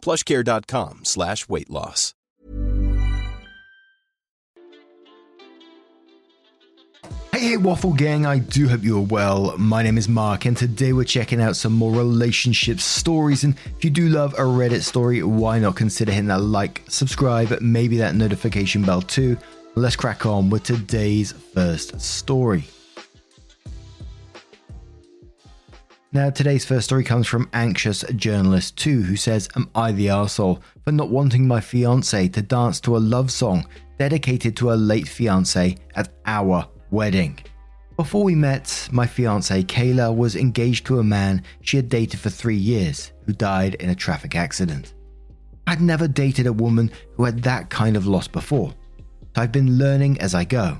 plushcare.com slash weight loss. Hey, hey, Waffle Gang, I do hope you are well. My name is Mark, and today we're checking out some more relationship stories. And if you do love a Reddit story, why not consider hitting that like, subscribe, maybe that notification bell too? Let's crack on with today's first story. Now, today's first story comes from Anxious Journalist 2, who says, Am I the arsehole for not wanting my fiance to dance to a love song dedicated to a late fiance at our wedding? Before we met, my fiance Kayla was engaged to a man she had dated for three years who died in a traffic accident. I'd never dated a woman who had that kind of loss before, so I've been learning as I go.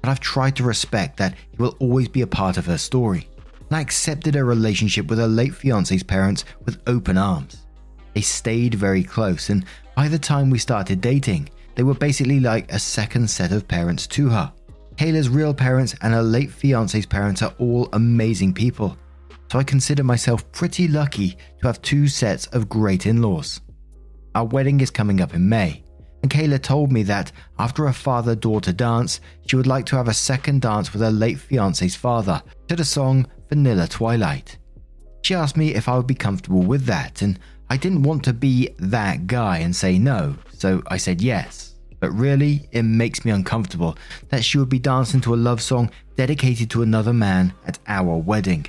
But I've tried to respect that he will always be a part of her story and I accepted a relationship with her late fiance's parents with open arms. They stayed very close, and by the time we started dating, they were basically like a second set of parents to her. Kayla's real parents and her late fiance's parents are all amazing people, so I consider myself pretty lucky to have two sets of great in laws. Our wedding is coming up in May, and Kayla told me that after a father daughter dance, she would like to have a second dance with her late fiance's father to the song Vanilla Twilight. She asked me if I would be comfortable with that, and I didn't want to be that guy and say no, so I said yes. But really, it makes me uncomfortable that she would be dancing to a love song dedicated to another man at our wedding.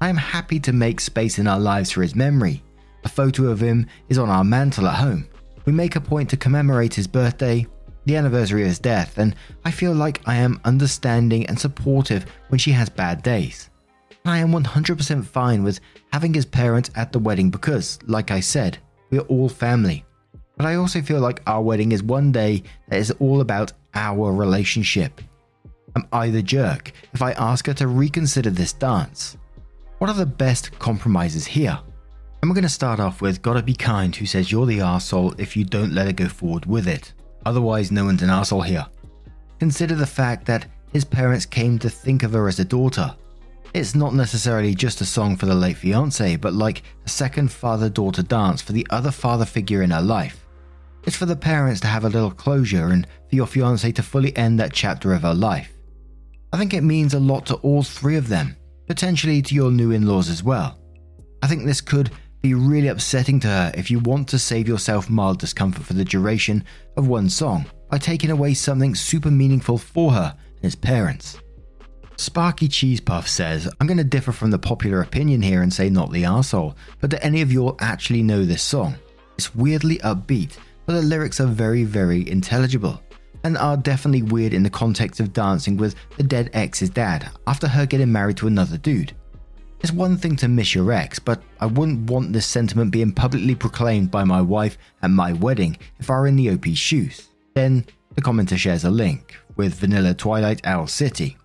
I am happy to make space in our lives for his memory. A photo of him is on our mantle at home. We make a point to commemorate his birthday, the anniversary of his death, and I feel like I am understanding and supportive when she has bad days. I am 100% fine with having his parents at the wedding because, like I said, we are all family. But I also feel like our wedding is one day that is all about our relationship. Am I the jerk if I ask her to reconsider this dance? What are the best compromises here? And we're going to start off with Gotta Be Kind, who says you're the arsehole if you don't let her go forward with it. Otherwise, no one's an arsehole here. Consider the fact that his parents came to think of her as a daughter, it's not necessarily just a song for the late fiance, but like a second father daughter dance for the other father figure in her life. It's for the parents to have a little closure and for your fiance to fully end that chapter of her life. I think it means a lot to all three of them, potentially to your new in laws as well. I think this could be really upsetting to her if you want to save yourself mild discomfort for the duration of one song by taking away something super meaningful for her and his parents. Sparky Cheese Puff says, I'm going to differ from the popular opinion here and say not the arsehole, but do any of you all actually know this song? It's weirdly upbeat, but the lyrics are very, very intelligible, and are definitely weird in the context of dancing with the dead ex's dad after her getting married to another dude. It's one thing to miss your ex, but I wouldn't want this sentiment being publicly proclaimed by my wife at my wedding if I were in the OP's shoes. Then the commenter shares a link with Vanilla Twilight Owl City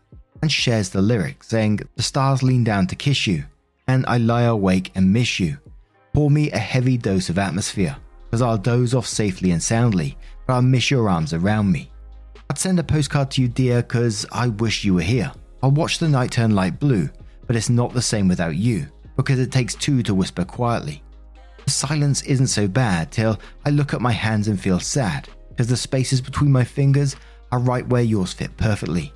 and shares the lyric, saying, The stars lean down to kiss you, and I lie awake and miss you. Pour me a heavy dose of atmosphere, because I'll doze off safely and soundly, but I'll miss your arms around me. I'd send a postcard to you, dear, because I wish you were here. I'll watch the night turn light blue, but it's not the same without you, because it takes two to whisper quietly. The silence isn't so bad till I look at my hands and feel sad, because the spaces between my fingers are right where yours fit perfectly.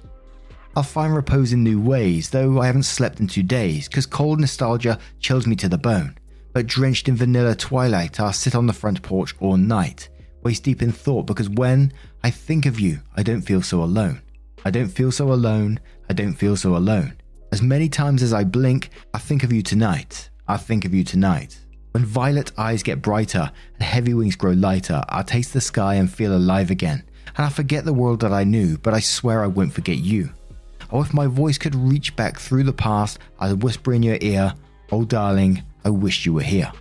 I'll find repose in new ways, though I haven't slept in two days, because cold nostalgia chills me to the bone. But drenched in vanilla twilight, I'll sit on the front porch all night, waist deep in thought, because when I think of you, I don't feel so alone. I don't feel so alone, I don't feel so alone. As many times as I blink, I think of you tonight, I think of you tonight. When violet eyes get brighter and heavy wings grow lighter, I'll taste the sky and feel alive again. And I'll forget the world that I knew, but I swear I won't forget you. Oh, if my voice could reach back through the past, I'd whisper in your ear, Oh, darling, I wish you were here.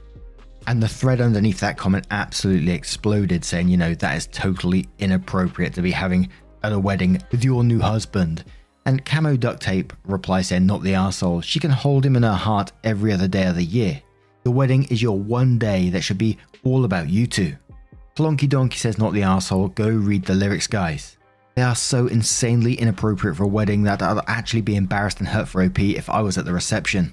And the thread underneath that comment absolutely exploded, saying, you know, that is totally inappropriate to be having at a wedding with your new husband. And Camo Duct Tape replies saying, not the arsehole. She can hold him in her heart every other day of the year. The wedding is your one day that should be all about you two. Plonky Donkey says, not the arsehole. Go read the lyrics, guys. They are so insanely inappropriate for a wedding that I'd actually be embarrassed and hurt for OP if I was at the reception.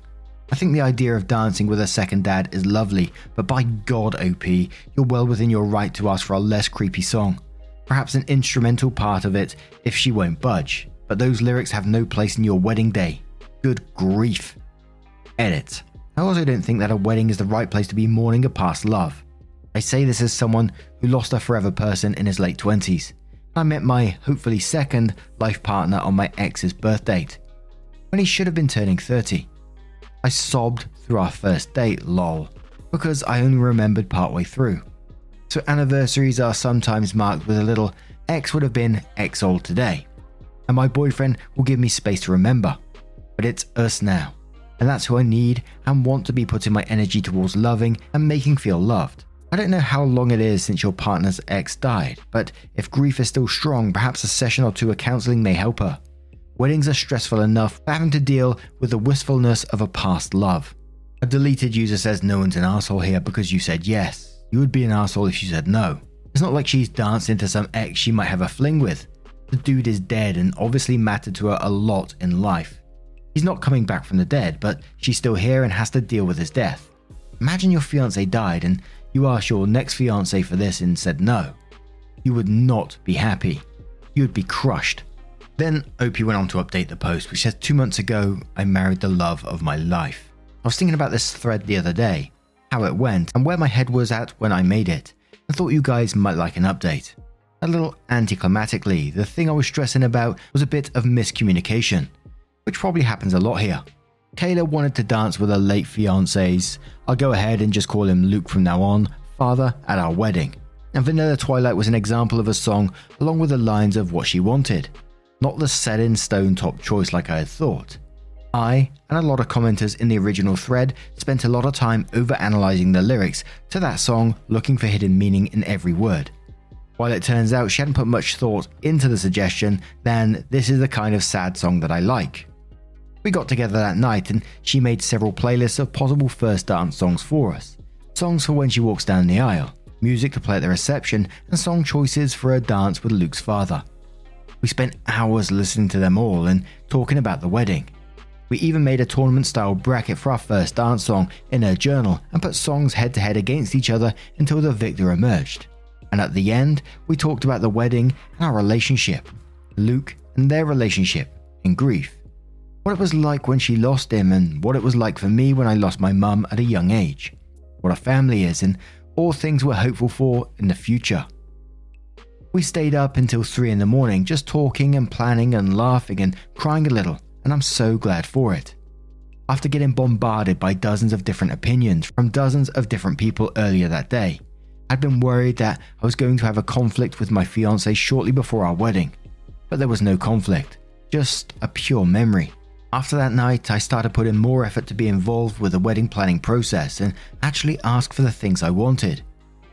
I think the idea of dancing with a second dad is lovely, but by God, OP, you're well within your right to ask for a less creepy song. Perhaps an instrumental part of it if she won't budge, but those lyrics have no place in your wedding day. Good grief. Edit. I also don't think that a wedding is the right place to be mourning a past love. I say this as someone who lost a forever person in his late 20s. I met my hopefully second life partner on my ex's birth date, when he should have been turning 30. I sobbed through our first date, lol, because I only remembered partway through. So anniversaries are sometimes marked with a little X would have been X old today, and my boyfriend will give me space to remember. But it's us now, and that's who I need and want to be putting my energy towards loving and making feel loved. I don't know how long it is since your partner's ex died, but if grief is still strong, perhaps a session or two of counseling may help her. Weddings are stressful enough having to deal with the wistfulness of a past love. A deleted user says no one's an asshole here because you said yes. You would be an asshole if you said no. It's not like she's danced into some ex she might have a fling with. The dude is dead and obviously mattered to her a lot in life. He's not coming back from the dead, but she's still here and has to deal with his death. Imagine your fiance died and you asked your next fiance for this and said no. You would not be happy. You would be crushed. Then Opie went on to update the post, which says two months ago, I married the love of my life. I was thinking about this thread the other day, how it went, and where my head was at when I made it. I thought you guys might like an update. A little anticlimactically, the thing I was stressing about was a bit of miscommunication, which probably happens a lot here. Kayla wanted to dance with her late fiancés. I'll go ahead and just call him Luke from now on, father at our wedding. And Vanilla Twilight was an example of a song along with the lines of what she wanted not the set in stone top choice like I had thought. I, and a lot of commenters in the original thread, spent a lot of time over analysing the lyrics to that song, looking for hidden meaning in every word. While it turns out she hadn't put much thought into the suggestion, then this is the kind of sad song that I like. We got together that night and she made several playlists of possible first dance songs for us. Songs for when she walks down the aisle, music to play at the reception, and song choices for a dance with Luke's father. We spent hours listening to them all and talking about the wedding. We even made a tournament style bracket for our first dance song in her journal and put songs head to head against each other until the victor emerged. And at the end, we talked about the wedding and our relationship, Luke and their relationship, in grief. What it was like when she lost him, and what it was like for me when I lost my mum at a young age. What a family is, and all things we're hopeful for in the future. We stayed up until 3 in the morning just talking and planning and laughing and crying a little, and I'm so glad for it. After getting bombarded by dozens of different opinions from dozens of different people earlier that day, I'd been worried that I was going to have a conflict with my fiance shortly before our wedding. But there was no conflict, just a pure memory. After that night, I started putting more effort to be involved with the wedding planning process and actually ask for the things I wanted,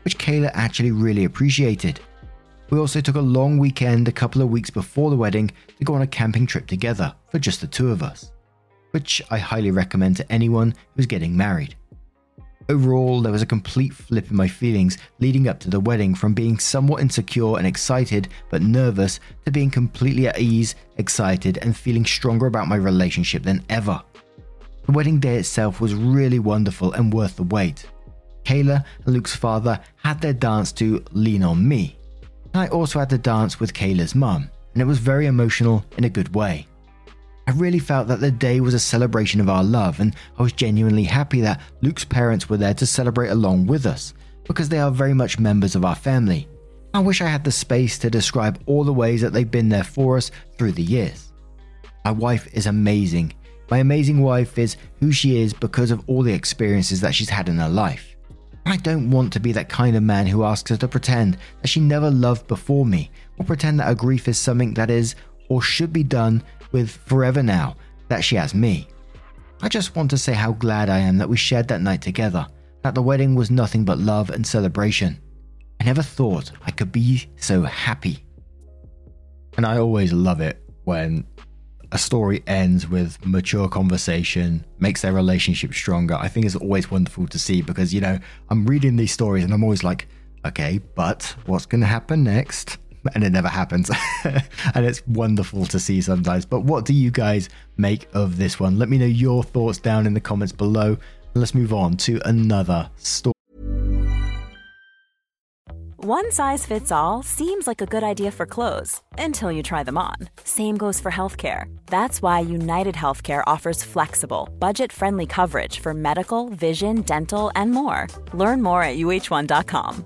which Kayla actually really appreciated. We also took a long weekend a couple of weeks before the wedding to go on a camping trip together for just the two of us, which I highly recommend to anyone who's getting married. Overall, there was a complete flip in my feelings leading up to the wedding from being somewhat insecure and excited but nervous to being completely at ease, excited, and feeling stronger about my relationship than ever. The wedding day itself was really wonderful and worth the wait. Kayla and Luke's father had their dance to Lean on Me, I also had to dance with Kayla's mum, and it was very emotional in a good way. I really felt that the day was a celebration of our love, and I was genuinely happy that Luke's parents were there to celebrate along with us, because they are very much members of our family. I wish I had the space to describe all the ways that they've been there for us through the years. My wife is amazing. My amazing wife is who she is because of all the experiences that she's had in her life. I don't want to be that kind of man who asks her to pretend that she never loved before me, or pretend that her grief is something that is or should be done with forever now that she has me. I just want to say how glad I am that we shared that night together. that the wedding was nothing but love and celebration. I never thought I could be so happy. And I always love it when a story ends with mature conversation, makes their relationship stronger. I think it's always wonderful to see because, you know, I'm reading these stories and I'm always like, okay, but what's going to happen next? And it never happens. and it's wonderful to see sometimes. But what do you guys make of this one? Let me know your thoughts down in the comments below. Let's move on to another story. One size fits all seems like a good idea for clothes until you try them on. Same goes for healthcare. That's why United Healthcare offers flexible, budget friendly coverage for medical, vision, dental, and more. Learn more at uh1.com.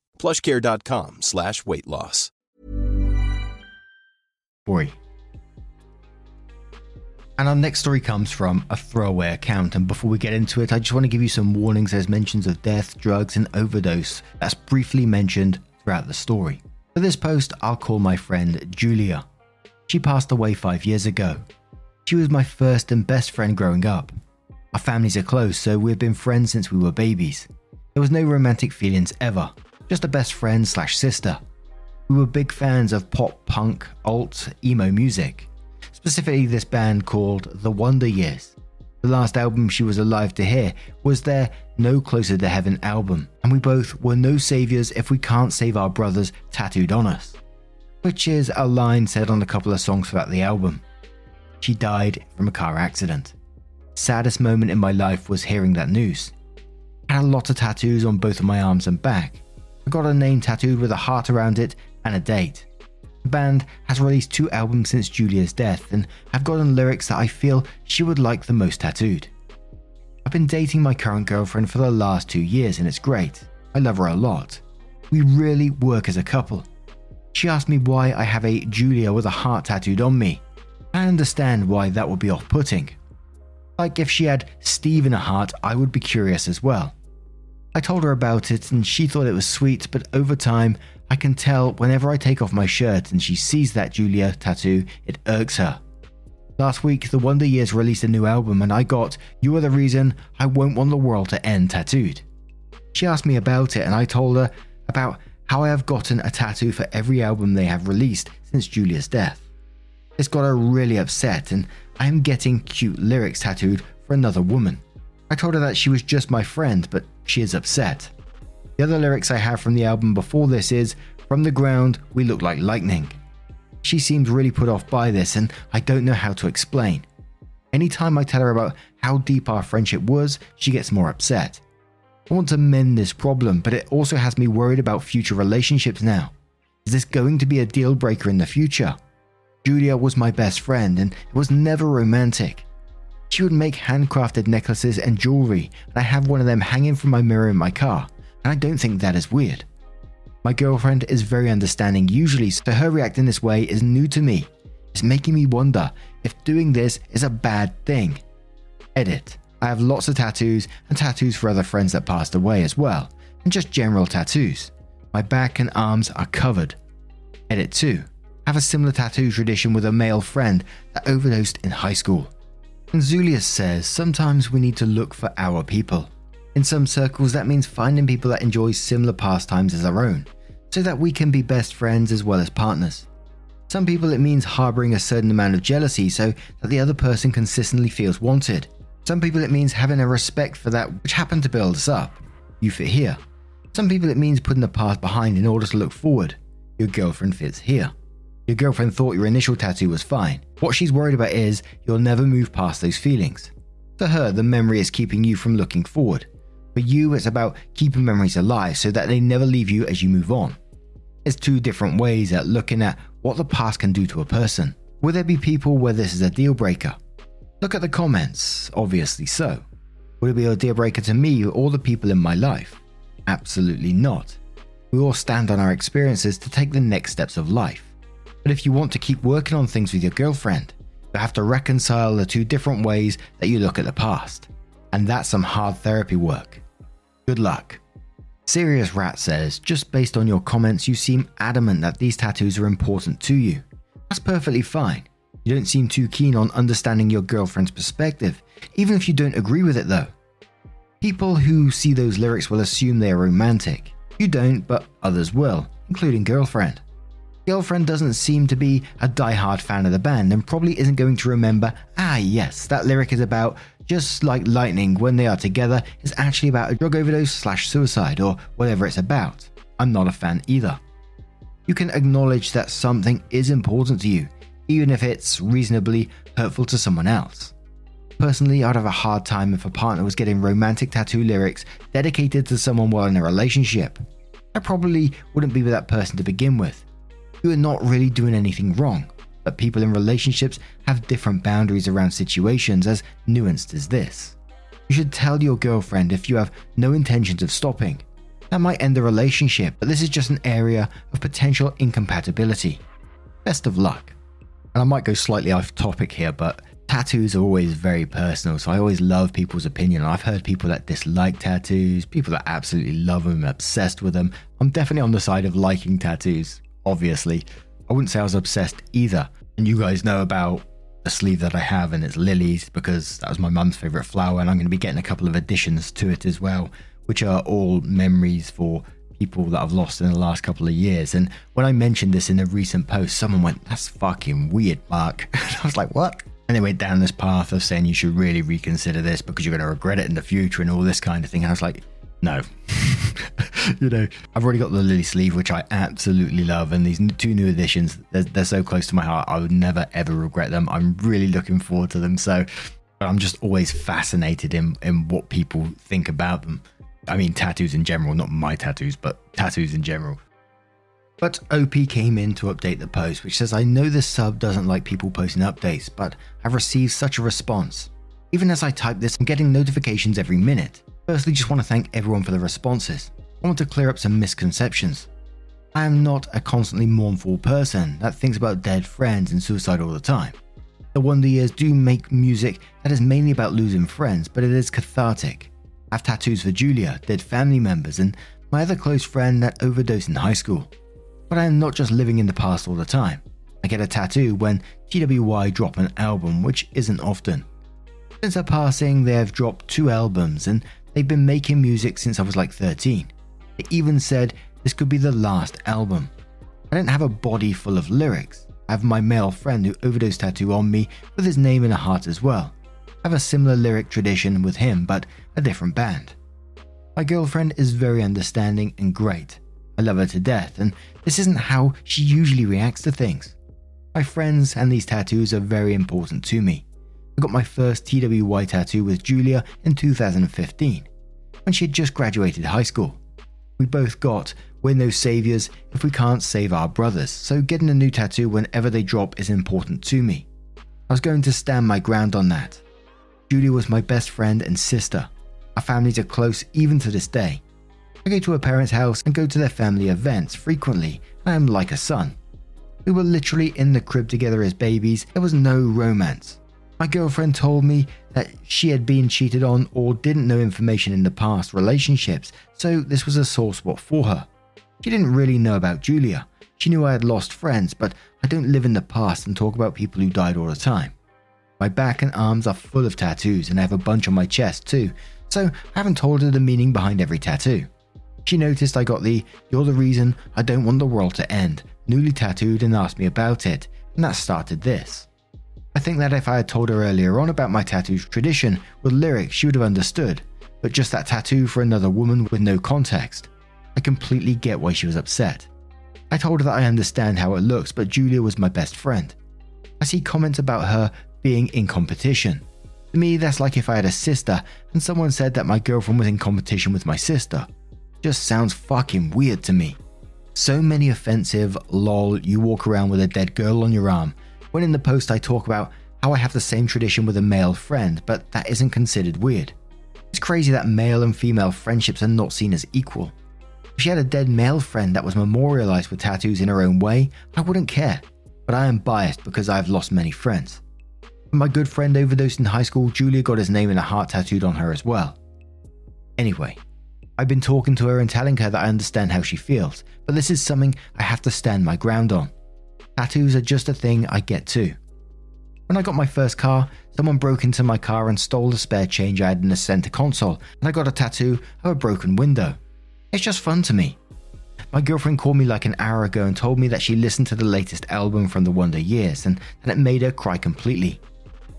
plushcare.com slash weight loss. Boy. And our next story comes from a throwaway account. And before we get into it, I just want to give you some warnings. There's mentions of death, drugs, and overdose that's briefly mentioned throughout the story. For this post, I'll call my friend Julia. She passed away five years ago. She was my first and best friend growing up. Our families are close, so we've been friends since we were babies. There was no romantic feelings ever, just a best friend slash sister. We were big fans of pop, punk, alt, emo music specifically this band called The Wonder Years. The last album she was alive to hear was their No Closer to Heaven album, and we both were no saviors if we can't save our brothers tattooed on us. Which is a line said on a couple of songs throughout the album. She died from a car accident. Saddest moment in my life was hearing that news. I had a lot of tattoos on both of my arms and back. I got a name tattooed with a heart around it and a date. The band has released two albums since Julia's death and have gotten lyrics that I feel she would like the most tattooed. I've been dating my current girlfriend for the last two years and it's great. I love her a lot. We really work as a couple. She asked me why I have a Julia with a heart tattooed on me. I understand why that would be off putting. Like if she had Steve in a heart, I would be curious as well. I told her about it and she thought it was sweet, but over time, I can tell whenever I take off my shirt and she sees that Julia tattoo, it irks her. Last week, The Wonder Years released a new album, and I got You Are the Reason I Won't Want the World to End tattooed. She asked me about it, and I told her about how I have gotten a tattoo for every album they have released since Julia's death. This got her really upset, and I am getting cute lyrics tattooed for another woman. I told her that she was just my friend, but she is upset. The other lyrics I have from the album before this is From the ground, we look like lightning. She seems really put off by this, and I don't know how to explain. Anytime I tell her about how deep our friendship was, she gets more upset. I want to mend this problem, but it also has me worried about future relationships now. Is this going to be a deal breaker in the future? Julia was my best friend, and it was never romantic. She would make handcrafted necklaces and jewelry, and I have one of them hanging from my mirror in my car and I don't think that is weird. My girlfriend is very understanding usually, so her reacting this way is new to me. It's making me wonder if doing this is a bad thing. Edit. I have lots of tattoos and tattoos for other friends that passed away as well, and just general tattoos. My back and arms are covered. Edit 2. I have a similar tattoo tradition with a male friend that overdosed in high school. And Zulius says sometimes we need to look for our people. In some circles, that means finding people that enjoy similar pastimes as our own, so that we can be best friends as well as partners. Some people, it means harboring a certain amount of jealousy so that the other person consistently feels wanted. Some people, it means having a respect for that which happened to build us up. You fit here. Some people, it means putting the past behind in order to look forward. Your girlfriend fits here. Your girlfriend thought your initial tattoo was fine. What she's worried about is you'll never move past those feelings. To her, the memory is keeping you from looking forward. For you, it's about keeping memories alive so that they never leave you as you move on. There's two different ways at looking at what the past can do to a person. Will there be people where this is a deal breaker? Look at the comments, obviously so. Will it be a deal breaker to me or the people in my life? Absolutely not. We all stand on our experiences to take the next steps of life. But if you want to keep working on things with your girlfriend, you have to reconcile the two different ways that you look at the past. And that's some hard therapy work. Good luck. Serious Rat says, just based on your comments, you seem adamant that these tattoos are important to you. That's perfectly fine. You don't seem too keen on understanding your girlfriend's perspective, even if you don't agree with it though. People who see those lyrics will assume they are romantic. You don't, but others will, including girlfriend. Girlfriend doesn't seem to be a die-hard fan of the band and probably isn't going to remember, ah, yes, that lyric is about just like lightning when they are together is actually about a drug overdose slash suicide or whatever it's about. I'm not a fan either. You can acknowledge that something is important to you, even if it's reasonably hurtful to someone else. Personally, I'd have a hard time if a partner was getting romantic tattoo lyrics dedicated to someone while in a relationship. I probably wouldn't be with that person to begin with, you are not really doing anything wrong. But people in relationships have different boundaries around situations as nuanced as this. You should tell your girlfriend if you have no intentions of stopping. That might end the relationship, but this is just an area of potential incompatibility. Best of luck. And I might go slightly off topic here, but tattoos are always very personal, so I always love people's opinion. I've heard people that dislike tattoos, people that absolutely love them, obsessed with them. I'm definitely on the side of liking tattoos obviously. I wouldn't say I was obsessed either. And you guys know about the sleeve that I have, and it's lilies because that was my mum's favorite flower. And I'm going to be getting a couple of additions to it as well, which are all memories for people that I've lost in the last couple of years. And when I mentioned this in a recent post, someone went, That's fucking weird, Mark. I was like, What? And they went down this path of saying you should really reconsider this because you're going to regret it in the future and all this kind of thing. And I was like, no. you know, I've already got the Lily sleeve, which I absolutely love, and these two new editions, they're, they're so close to my heart. I would never ever regret them. I'm really looking forward to them. So, I'm just always fascinated in in what people think about them. I mean, tattoos in general, not my tattoos, but tattoos in general. But OP came in to update the post, which says, I know this sub doesn't like people posting updates, but I've received such a response. Even as I type this, I'm getting notifications every minute. Firstly, just want to thank everyone for the responses. I want to clear up some misconceptions. I am not a constantly mournful person that thinks about dead friends and suicide all the time. The Wonder Years do make music that is mainly about losing friends, but it is cathartic. I have tattoos for Julia, dead family members, and my other close friend that overdosed in high school. But I am not just living in the past all the time. I get a tattoo when TWY drop an album, which isn't often. Since her passing, they have dropped two albums, and They've been making music since I was like 13. They even said this could be the last album. I don't have a body full of lyrics. I have my male friend who overdosed tattoo on me with his name in a heart as well. I have a similar lyric tradition with him, but a different band. My girlfriend is very understanding and great. I love her to death, and this isn't how she usually reacts to things. My friends and these tattoos are very important to me. I got my first TWY tattoo with Julia in 2015, when she had just graduated high school. We both got, we're no saviors if we can't save our brothers, so getting a new tattoo whenever they drop is important to me. I was going to stand my ground on that. Julia was my best friend and sister. Our families are close even to this day. I go to her parents' house and go to their family events frequently. I am like a son. We were literally in the crib together as babies. There was no romance. My girlfriend told me that she had been cheated on or didn't know information in the past relationships, so this was a sore spot for her. She didn't really know about Julia. She knew I had lost friends, but I don't live in the past and talk about people who died all the time. My back and arms are full of tattoos, and I have a bunch on my chest too, so I haven't told her the meaning behind every tattoo. She noticed I got the You're the reason I don't want the world to end, newly tattooed, and asked me about it, and that started this. I think that if I had told her earlier on about my tattoo tradition with lyrics, she would have understood, but just that tattoo for another woman with no context. I completely get why she was upset. I told her that I understand how it looks, but Julia was my best friend. I see comments about her being in competition. To me, that's like if I had a sister and someone said that my girlfriend was in competition with my sister. Just sounds fucking weird to me. So many offensive, lol, you walk around with a dead girl on your arm, when in the post I talk about how I have the same tradition with a male friend, but that isn't considered weird. It's crazy that male and female friendships are not seen as equal. If she had a dead male friend that was memorialized with tattoos in her own way, I wouldn't care, but I am biased because I have lost many friends. When my good friend overdosed in high school, Julia got his name and a heart tattooed on her as well. Anyway, I've been talking to her and telling her that I understand how she feels, but this is something I have to stand my ground on. Tattoos are just a thing I get too. When I got my first car, someone broke into my car and stole the spare change I had in the center console, and I got a tattoo of a broken window. It's just fun to me. My girlfriend called me like an hour ago and told me that she listened to the latest album from the Wonder Years and that it made her cry completely.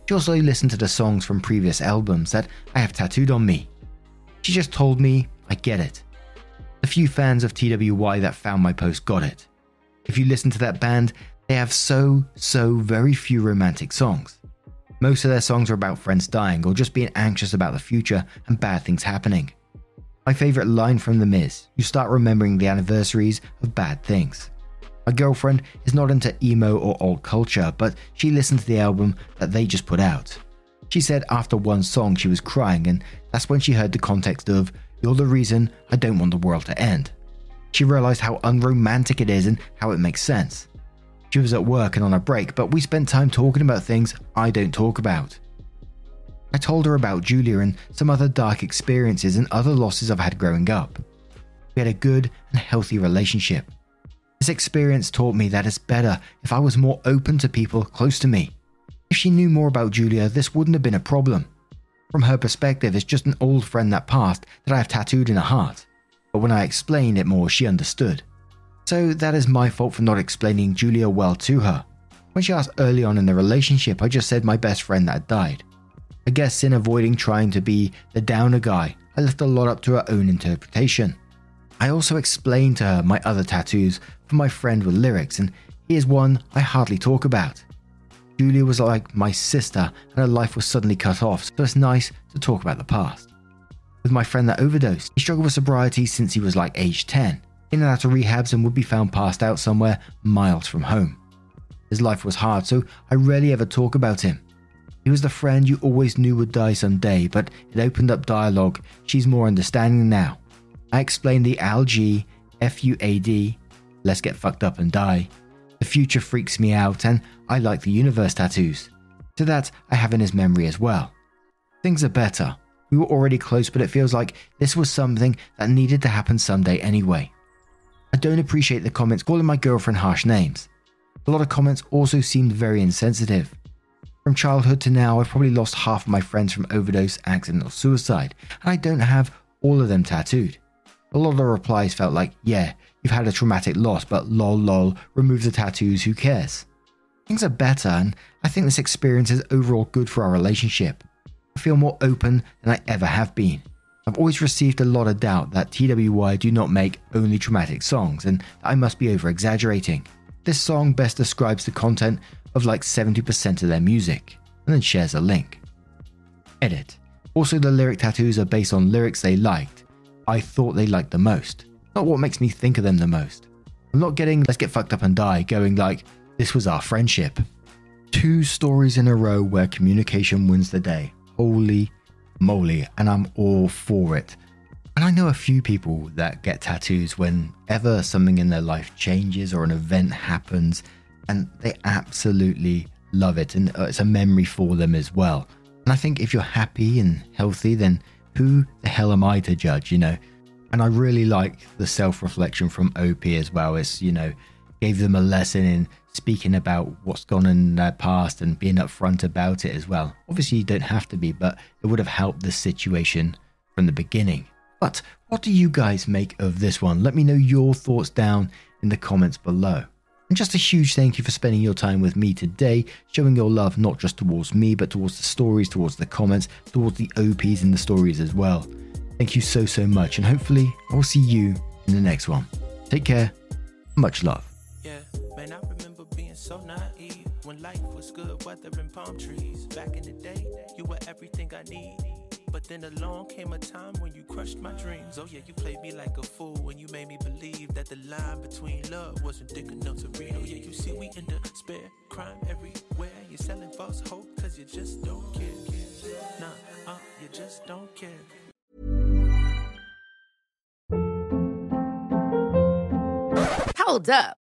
She also listened to the songs from previous albums that I have tattooed on me. She just told me, I get it. The few fans of TWY that found my post got it. If you listen to that band, they have so, so very few romantic songs. Most of their songs are about friends dying or just being anxious about the future and bad things happening. My favourite line from them is You start remembering the anniversaries of bad things. My girlfriend is not into emo or alt culture, but she listened to the album that they just put out. She said after one song she was crying, and that's when she heard the context of You're the reason I don't want the world to end. She realised how unromantic it is and how it makes sense. She was at work and on a break, but we spent time talking about things I don't talk about. I told her about Julia and some other dark experiences and other losses I've had growing up. We had a good and healthy relationship. This experience taught me that it's better if I was more open to people close to me. If she knew more about Julia, this wouldn't have been a problem. From her perspective, it's just an old friend that passed that I have tattooed in her heart. But when I explained it more, she understood. So that is my fault for not explaining Julia well to her. When she asked early on in the relationship, I just said my best friend that died. I guess in avoiding trying to be the downer guy, I left a lot up to her own interpretation. I also explained to her my other tattoos for my friend with lyrics, and here's one I hardly talk about. Julia was like my sister, and her life was suddenly cut off, so it's nice to talk about the past. With my friend that overdosed, he struggled with sobriety since he was like age 10 in and out of rehabs and would be found passed out somewhere miles from home. His life was hard, so I rarely ever talk about him. He was the friend you always knew would die someday, but it opened up dialogue. She's more understanding now. I explained the algae, FUAD, let's get fucked up and die. The future freaks me out, and I like the universe tattoos. So that I have in his memory as well. Things are better. We were already close, but it feels like this was something that needed to happen someday anyway. I don't appreciate the comments calling my girlfriend harsh names. A lot of comments also seemed very insensitive. From childhood to now, I've probably lost half of my friends from overdose, accident, or suicide, and I don't have all of them tattooed. A lot of the replies felt like, yeah, you've had a traumatic loss, but lol lol, remove the tattoos, who cares? Things are better, and I think this experience is overall good for our relationship. Feel more open than I ever have been. I've always received a lot of doubt that TWY do not make only traumatic songs and that I must be over exaggerating. This song best describes the content of like 70% of their music, and then shares a link. Edit. Also, the lyric tattoos are based on lyrics they liked. I thought they liked the most, not what makes me think of them the most. I'm not getting let's get fucked up and die going like, this was our friendship. Two stories in a row where communication wins the day. Holy moly, and I'm all for it. And I know a few people that get tattoos whenever something in their life changes or an event happens, and they absolutely love it, and uh, it's a memory for them as well. And I think if you're happy and healthy, then who the hell am I to judge, you know? And I really like the self reflection from OP as well. It's, you know, gave them a lesson in speaking about what's gone in their past and being upfront about it as well. Obviously, you don't have to be, but it would have helped the situation from the beginning. But what do you guys make of this one? Let me know your thoughts down in the comments below. And just a huge thank you for spending your time with me today, showing your love not just towards me, but towards the stories, towards the comments, towards the OPs in the stories as well. Thank you so, so much, and hopefully, I will see you in the next one. Take care. Much love. Yeah, man, I remember being so naive when life was good, weather and palm trees. Back in the day, you were everything I need. But then along came a time when you crushed my dreams. Oh, yeah, you played me like a fool when you made me believe that the line between love wasn't thick enough to read. Oh, yeah, you see, we in spare crime everywhere. You're selling false hope because you just don't care. Nah, uh, you just don't care. Hold up.